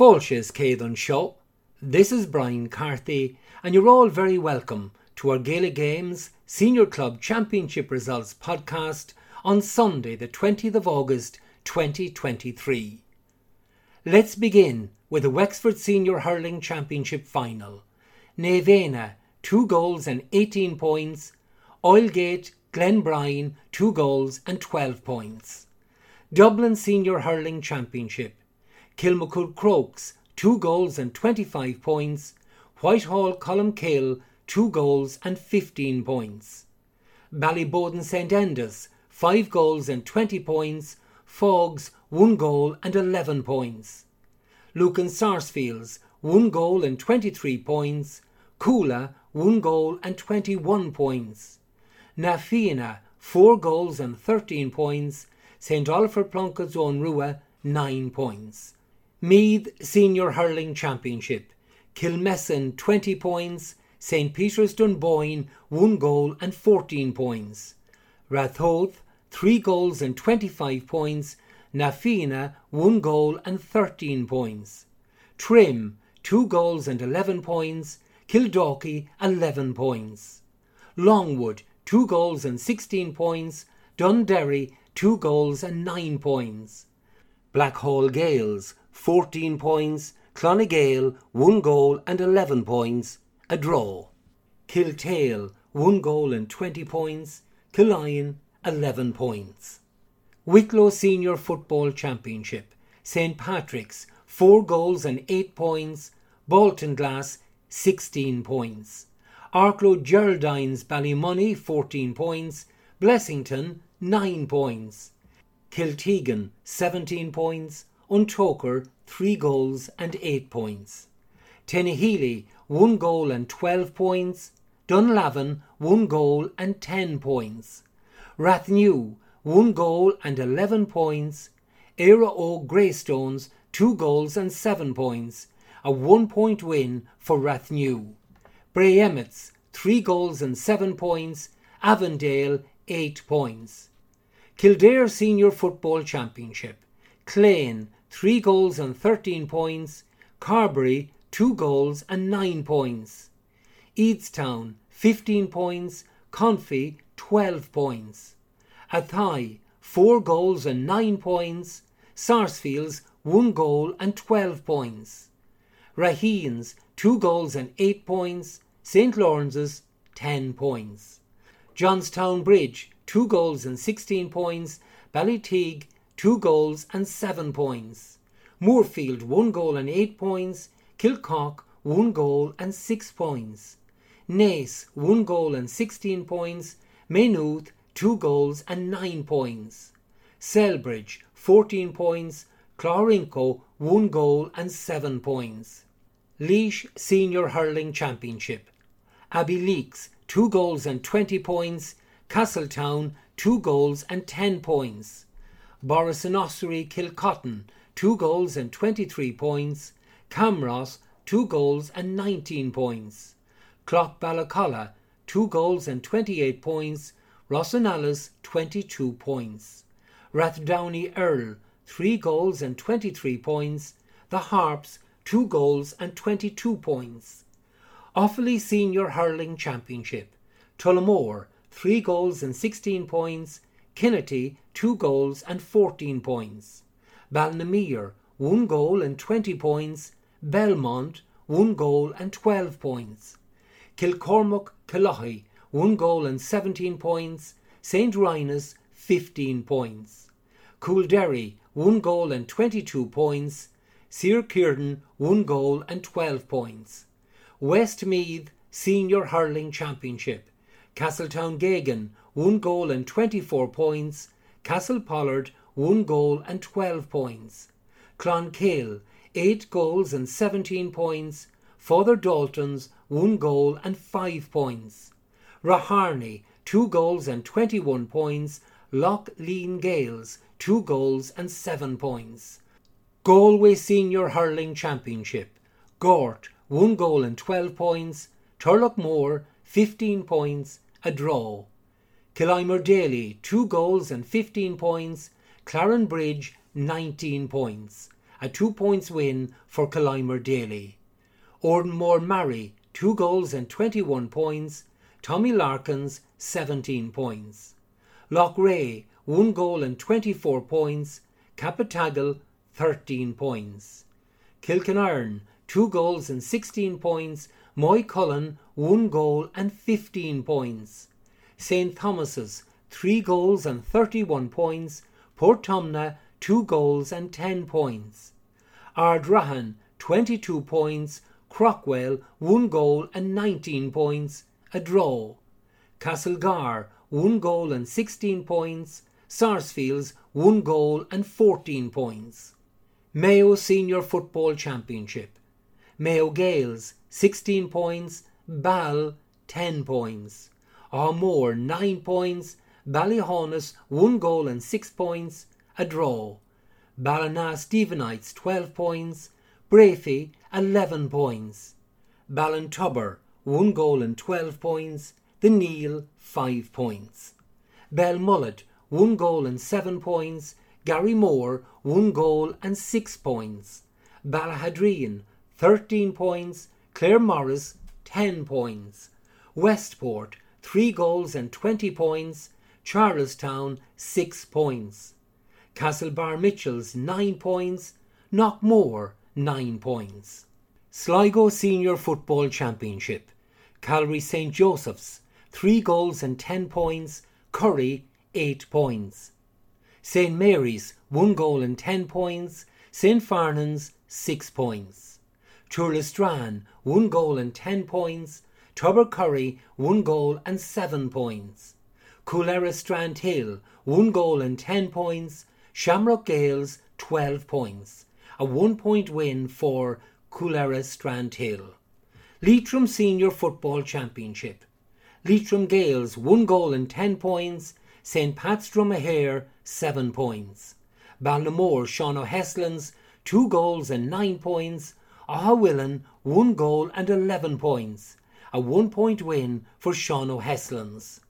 Fáilses céad seo. This is Brian Carthy, and you're all very welcome to our Gaelic Games Senior Club Championship Results podcast on Sunday, the 20th of August 2023. Let's begin with the Wexford Senior Hurling Championship final. Eanna, 2 goals and 18 points. Oylegate, Glenbrien, 2 goals and 12 points. Dublin Senior Hurling Championship. Kilmacud Crokes, 2 goals and 25 points. Whitehall Colmcille, 2 goals and 15 points. Ballyboden St Enda's, 5 goals and 20 points. Faughs, 1 goal and 11 points. Lucan Sarsfields, 1 goal and 23 points. Cuala, 1 goal and 21 points. Na Fianna, 4 goals and 13 points. St Oliver Plunkett's Eoghan Ruadh, 9 points. Meath Senior Hurling Championship. Kilmessan 20 points, St Peter's Dunboyne 1 goal and 14 points. Ratoath 3 goals and 25 points, Na Fianna 1 goal and 13 points. Trim 2 goals and 11 points, Kildalkey 11 points. Longwood 2 goals and 16 points, Dunderry 2 goals and 9 points. Blackhall Gaels 14 points, Clann na nGael 1 goal and 11 points, a draw. Kiltale 1 goal and 20 points, Killyon 11 points. Wicklow Senior Football Championship, St Patrick's 4 goals and 8 points, Baltinglass 16 points. Arklow Geraldines Ballymoney 14 points, Blessington 9 points. Kiltegan 17 points, Untoker 3 goals and 8 points. Tinahely 1 goal and 12 points, Dunlavin 1 goal and 10 points. Rathnew 1 goal and 11 points, Éire Óg Greystones 2 goals and 7 points, a 1 point win for Rathnew. Bray Emmets 3 goals and 7 points, Avondale 8 points. Kildare Senior Football Championship. Clane, 3 goals and 13 points. Carbery, 2 goals and 9 points. Eadstown, 15 points. Confey, 12 points. Athy, 4 goals and 9 points. Sarsfields, 1 goal and 12 points. Raheens, 2 goals and 8 points. St. Lawrence's, 10 points. Johnstown Bridge, 2 goals and 16 points. Ballyteague, 2 goals and 7 points. Moorfield, 1 goal and 8 points. Kilcock, 1 goal and 6 points. Naas, 1 goal and 16 points. Maynooth, 2 goals and 9 points. Celbridge, 14 points. Clogherinkoe, 1 goal and 7 points. Laois Senior Hurling Championship. Abbeyleix, 2 goals and 20 points. Castletown, 2 goals and 10 points. Borris Ossory Kilcotton, 2 goals and 23 points. Camross, 2 goals and 19 points. Clough Ballacolla, 2 goals and 28 points. Rosenallis, 22 points. Rathdowney Errill, 3 goals and 23 points. The Harps, 2 goals and 22 points. Offaly Senior Hurling Championship. Tullamore, 3 goals and 16 points, Kinnitty 2 goals and 14 points, Ballinamere 1 goal and 20 points, Belmont 1 goal and 12 points, Kilcormac Killoughey 1 goal and 17 points, St Rynagh's 15 points, Coolderry 1 goal and 22 points, Seir Kieran 1 goal and 12 points, Westmeath Senior Hurling Championship Castletown Geoghegan, 1 goal and 24 points. Castlepollard, 1 goal and 12 points. Clonkill, 8 goals and 17 points. Father Dalton's, 1 goal and 5 points. Raharney, 2 goals and 21 points. Lough Lene Gaels, 2 goals and 7 points. Galway Senior Hurling Championship. Gort, 1 goal and 12 points. Turloughmore, 15 points a draw. Killimordaly, 2 goals and 15 points. Clarinbridge, 19 points. a two points win for Collimer Daly. Oranmore Maree, two goals and 21 points. Tommy Larkins, 17 points. Loughrea, one goal and 24 points. Cappataggle, 13 points. Kilkinarn, two goals and 16 points. Moycullen, one goal and 15 points. St. Thomas's, three goals and 31 points. Portumna, two goals and 10 points. Ardrahan, 22 points. Craughwell, one goal and 19 points. A draw. Castlegar, one goal and 16 points. Sarsfields, one goal and 14 points. Mayo Senior Football Championship. Mayo Gaels, 16 points. Ball, 10 points. Armore, 9 points. Ballyhaunis, 1 goal and 6 points. A draw. Ballina Stephenites, 12 points. Breaffy, 11 points. Ballintubber, 1 goal and 12 points. The Neale, 5 points. Belmullet, 1 goal and 7 points. Garrymore 1 goal and 6 points. Ballaghaderreen, 13 points. Claremorris 10 points. Westport, 3 goals and 20 points. Charlestown, 6 points. Castlebar Mitchels, 9 points. Knockmore, 9 points. Sligo Senior Football Championship. Calry St. Joseph's, 3 goals and 10 points. Curry, 8 points. St. Mary's, 1 goal and 10 points. St. Farnan's, 6 points. Tourlestrane, 1 goal and 10 points. Tubbercurry, 1 goal and 7 points. Coolera Strand Hill, 1 goal and 10 points. Shamrock Gaels, 12 points. A one point win for Coolera Strand Hill. Leitrim Senior Football Championship. Leitrim Gaels, 1 goal and 10 points. St. Pat's Dromahair, 7 points. Ballinamore Sean O'Heslins, 2 goals and 9 points. Aughawillan, 1 goal and 11 points. A one point win for Sean O'Heslins.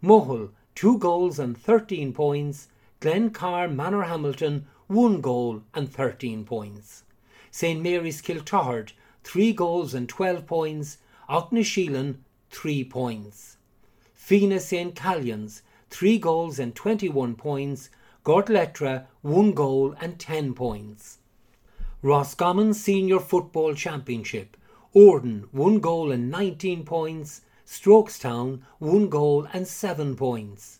Mohill, 2 goals and 13 points. Glencar Manorhamilton, 1 goal and 13 points. St Mary's Kiltoghert, 3 goals and 12 points. Aughnasheelan, 3 points. Fenagh St Callans, 3 goals and 21 points. Gortlettra, 1 goal and 10 points. Roscommon Senior Football Championship. Oran, 1 goal and 19 points. Strokestown, 1 goal and 7 points.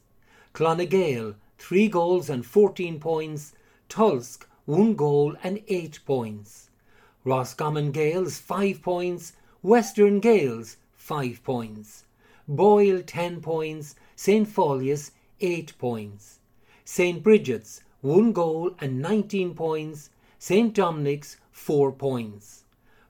Clann na nGael, 3 goals and 14 points. Tulsk, 1 goal and 8 points. Roscommon Gaels, 5 points. Western Gaels, 5 points. Boyle, 10 points. St. Folius, 8 points. St. Bridget's, 1 goal and 19 points. St. Dominic's, 4 points.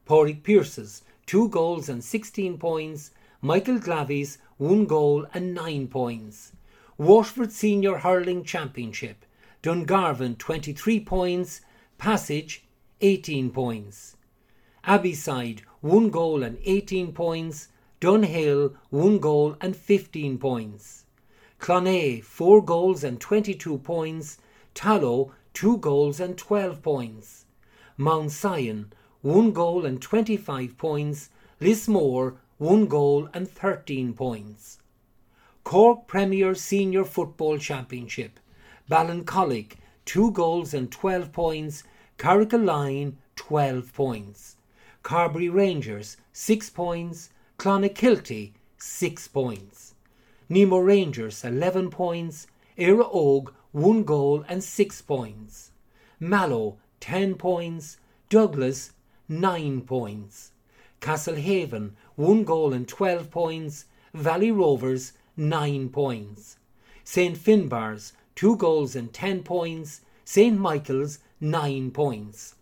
Padraig Pearse's, 2 goals and 16 points. Michael Glavey's, 1 goal and 9 points. Waterford Senior Hurling Championship. Dungarvan 23 points, Passage 18 points. Abbeyside 1 goal and 18 points, Dunhill 1 goal and 15 points. Clonea 4 goals and 22 points, Tallow 2 goals and 12 points. Mount Sion 1 goal and 25 points, Lismore 1 goal and 13 points. Cork Premier Senior Football Championship. Ballincollig, 2 goals and 12 points. Carrigaline, 12 points. Carbery Rangers, 6 points. Clonakilty, 6 points. Nemo Rangers, 11 points. Éire Óg, 1 goal and 6 points. Mallow, 10 points. Douglas, 9 points. Castlehaven, 1 goal and 12 points. Valley Rovers, 9 points. St. Finbarr's, 2 goals and 10 points. St. Michael's, 9 points.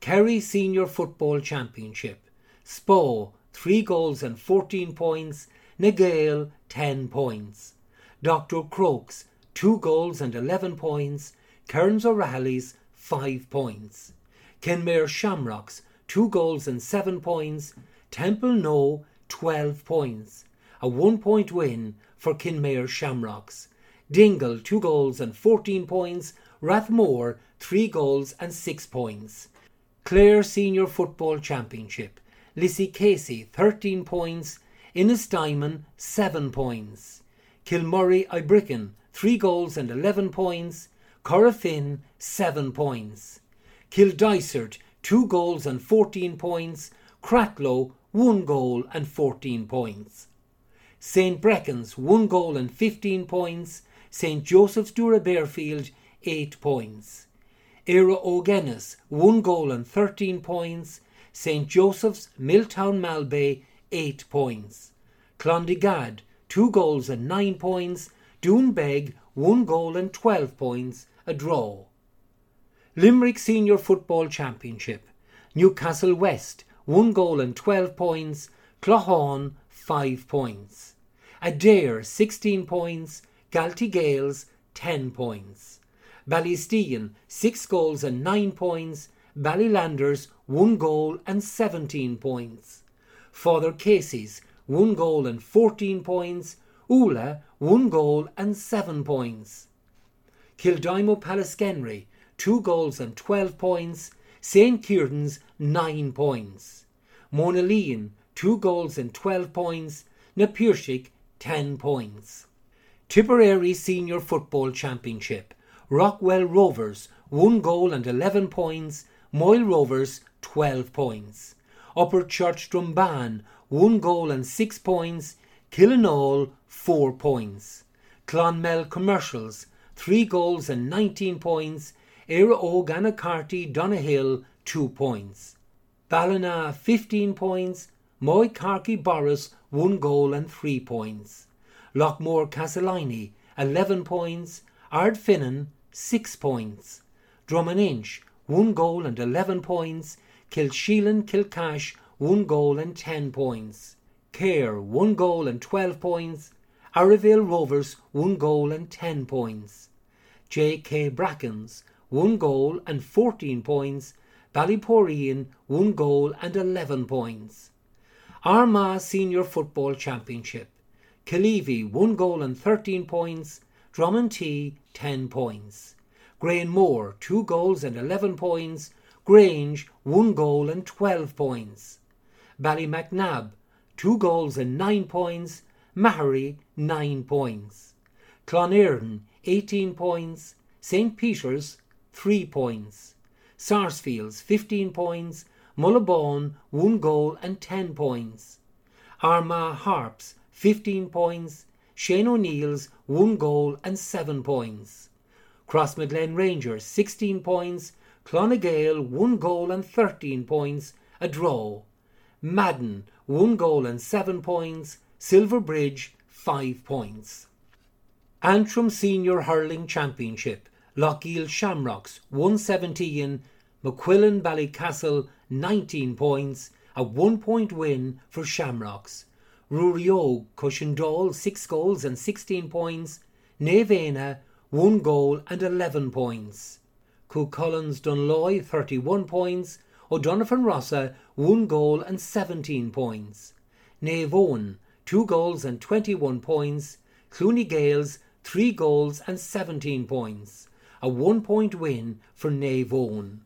Kerry Senior Football Championship. Spa, 3 goals and 14 points. Na Gaeil, 10 points. Dr. Crokes, 2 goals and 11 points. Kerins O'Rahilly's, 5 points. Kenmare Shamrocks, 2 goals and 7 points. Templenoe, 12 points. A one point win for Kenmare Shamrocks. Dingle, 2 goals and 14 points. Rathmore, 3 goals and 6 points. Clare Senior Football Championship, Lissycasey, 13 points. Diamond, 7 points. Kilmurry Ibrickane, 3 goals and 11 points. Corofin, 7 points. Kildysart, 2 goals and 14 points. Cratloe, 1 goal and 14 points. St. Breckan's, 1 goal and 15 points. St. Joseph's Doora Barefield, 8 points. Era O'Gennis, 1 goal and 13 points. St. Joseph's, Miltown Malbay, 8 points. Clondegad, 2 goals and 9 points. Doonbeg, 1 goal and 12 points, a draw. Limerick Senior Football Championship. Newcastle West, 1 goal and 12 points. Cloughaun, 5 points. Adare, 16 points. Galtee Gaels, 10 points. Ballysteen, 6 goals and 9 points. Ballylanders, 1 goal and 17 points. Father Casey's, 1 goal and 14 points. Oola, 1 goal and 7 points. Kildimo Pallaskenry, 2 goals and 12 points. St. Kieran's, 9 points. Mona Monaleen, 2 goals and 12 points. Na Piarsaigh, 10 points. Tipperary Senior Football Championship. Rockwell Rovers, 1 goal and 11 points. Moyle Rovers 12 points. Upperchurch Drombane 1 goal and 6 points. Killenaule 4 points. Clonmel Commercials 3 goals and 19 points. Éire Óg Annacarty Donohill 2 points. Ballina 15 points. Moycarkey Borris 1 goal and 3 points. Loughmore Castleiney 11 points. Ardfinnan 6 points. Drummond Inch 1 goal and 11 points. Kilsheelan Kilcash, 1 goal and 10 points. Cahir, 1 goal and 12 points. Arravale Rovers, 1 goal and 10 points. J.K. Brackens, 1 goal and 14 points. Ballyporeen, 1 goal and 11 points. Armagh Senior Football Championship. Killeavy, 1 goal and 13 points. Drummond 10 points. Moore, 2 goals and 11 points. Grange, 1 goal and 12 points. Ballymacnab, 2 goals and 9 points. Maghery, 9 points. Clann Éireann, 18 points. St. Peter's, 3 points. Sarsfields, 15 points. Mullaghbawn, 1 goal and 10 points. Armagh Harps, 15 points. Shane O'Neill's, 1 goal and 7 points. Crossmaglen Rangers 16 points, Clann na nGael 1 goal and 13 points, a draw. Madden 1 goal and 7 points, Silverbridge 5 points. Antrim Senior Hurling Championship, Loughgiel Shamrocks 117, McQuillan Ballycastle 19 points, a 1 point win for Shamrocks. Ruairí Óg Cushendall 6 goals and 16 points, Nevena one goal and 11 points. Collins Dunloy 31 points, O'Donovan Rossa 1 goal and 17 points. Naomh Eoin 2 goals and 21 points, Clooney Gaels 3 goals and 17 points. A 1 point win for Naomh Eoin.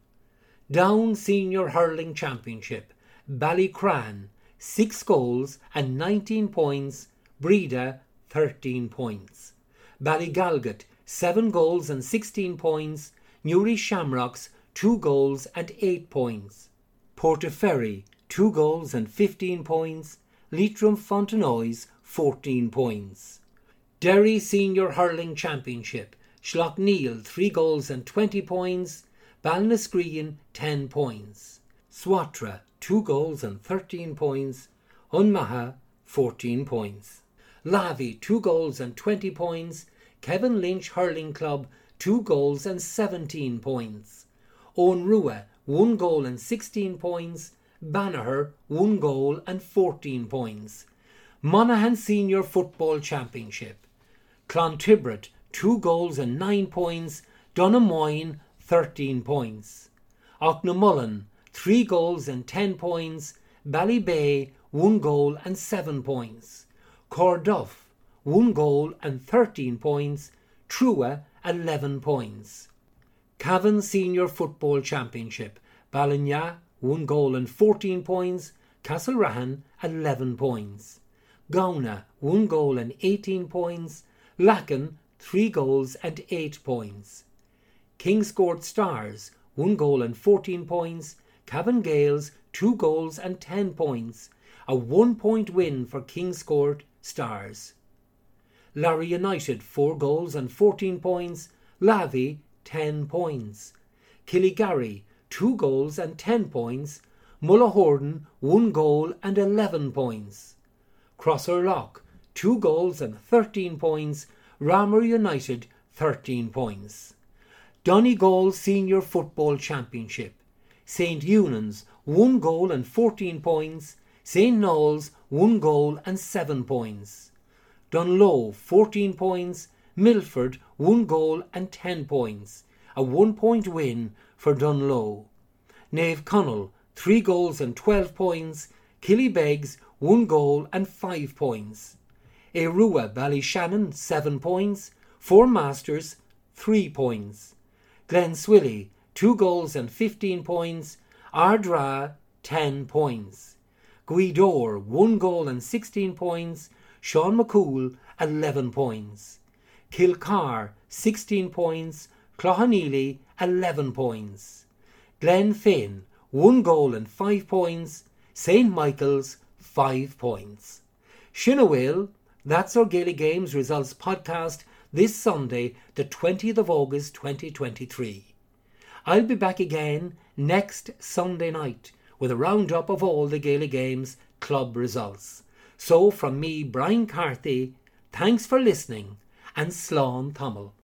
Down Senior Hurling Championship, Ballycran 6 goals and 19 points, Bredagh 13 points. Ballygalget 7 goals and 16 points, Newry Shamrocks 2 goals and 8 points, Portaferry 2 goals and 15 points, Leitrim Fontenoys 14 points. Derry Senior Hurling Championship, Slaughtneil 3 goals and 20 points, Ballinascreen 10 points, Swatragh 2 goals and 13 points, Na Magha 14 points, Lavey 2 goals and 20 points, Kevin Lynch Hurling Club, 2 goals and 17 points. Eoghan Rua, 1 goal and 16 points. Banagher, 1 goal and 14 points. Monaghan Senior Football Championship. Clontibret, 2 goals and 9 points. Donaghmoyne, 13 points. Aughnamullen, 3 goals and 10 points. Ballybay, 1 goal and 7 points. Corduff, 1 goal and 13 points, Truagh 11 points. Cavan Senior Football Championship. Ballinagh, 1 goal and 14 points. Castlerahan, 11 points. Gowna, 1 goal and 18 points. Lacken, 3 goals and 8 points. Kingscourt Stars, 1 goal and 14 points. Cavan Gaels, 2 goals and 10 points. A 1 point win for Kingscourt Stars. Laragh United, 4 goals and 14 points. Lavey, 10 points. Killygarry, 2 goals and 10 points. Mullahoran, 1 goal and 11 points. Crosserlough, 2 goals and 13 points. Ramor United, 13 points. Donegal Senior Football Championship. St. Eunan's, 1 goal and 14 points. St. Naul's, 1 goal and 7 points. Dungloe, 14 points. Milford, 1 goal and 10 points. A 1 point win for Dungloe. Naomh Conaill, 3 goals and 12 points. Killybegs, 1 goal and 5 points. Aodh Ruadh Ballyshannon, 7 points. Four Masters, 3 points. Glenswilly, 2 goals and 15 points. Ardara, 10 points. Gweedore, 1 goal and 16 points. Sean McCool, 11 points. Kilcar, 16 points. Cloughaneely, 11 points. Glenfin, 1 goal and 5 points. St. Michael's, 5 points. Shinawil, that's our Gaelic Games Results podcast this Sunday, the 20th of August 2023. I'll be back again next Sunday night with a roundup of all the Gaelic Games club results. So, from me, Brian Carthy, thanks for listening and Slán Tamil.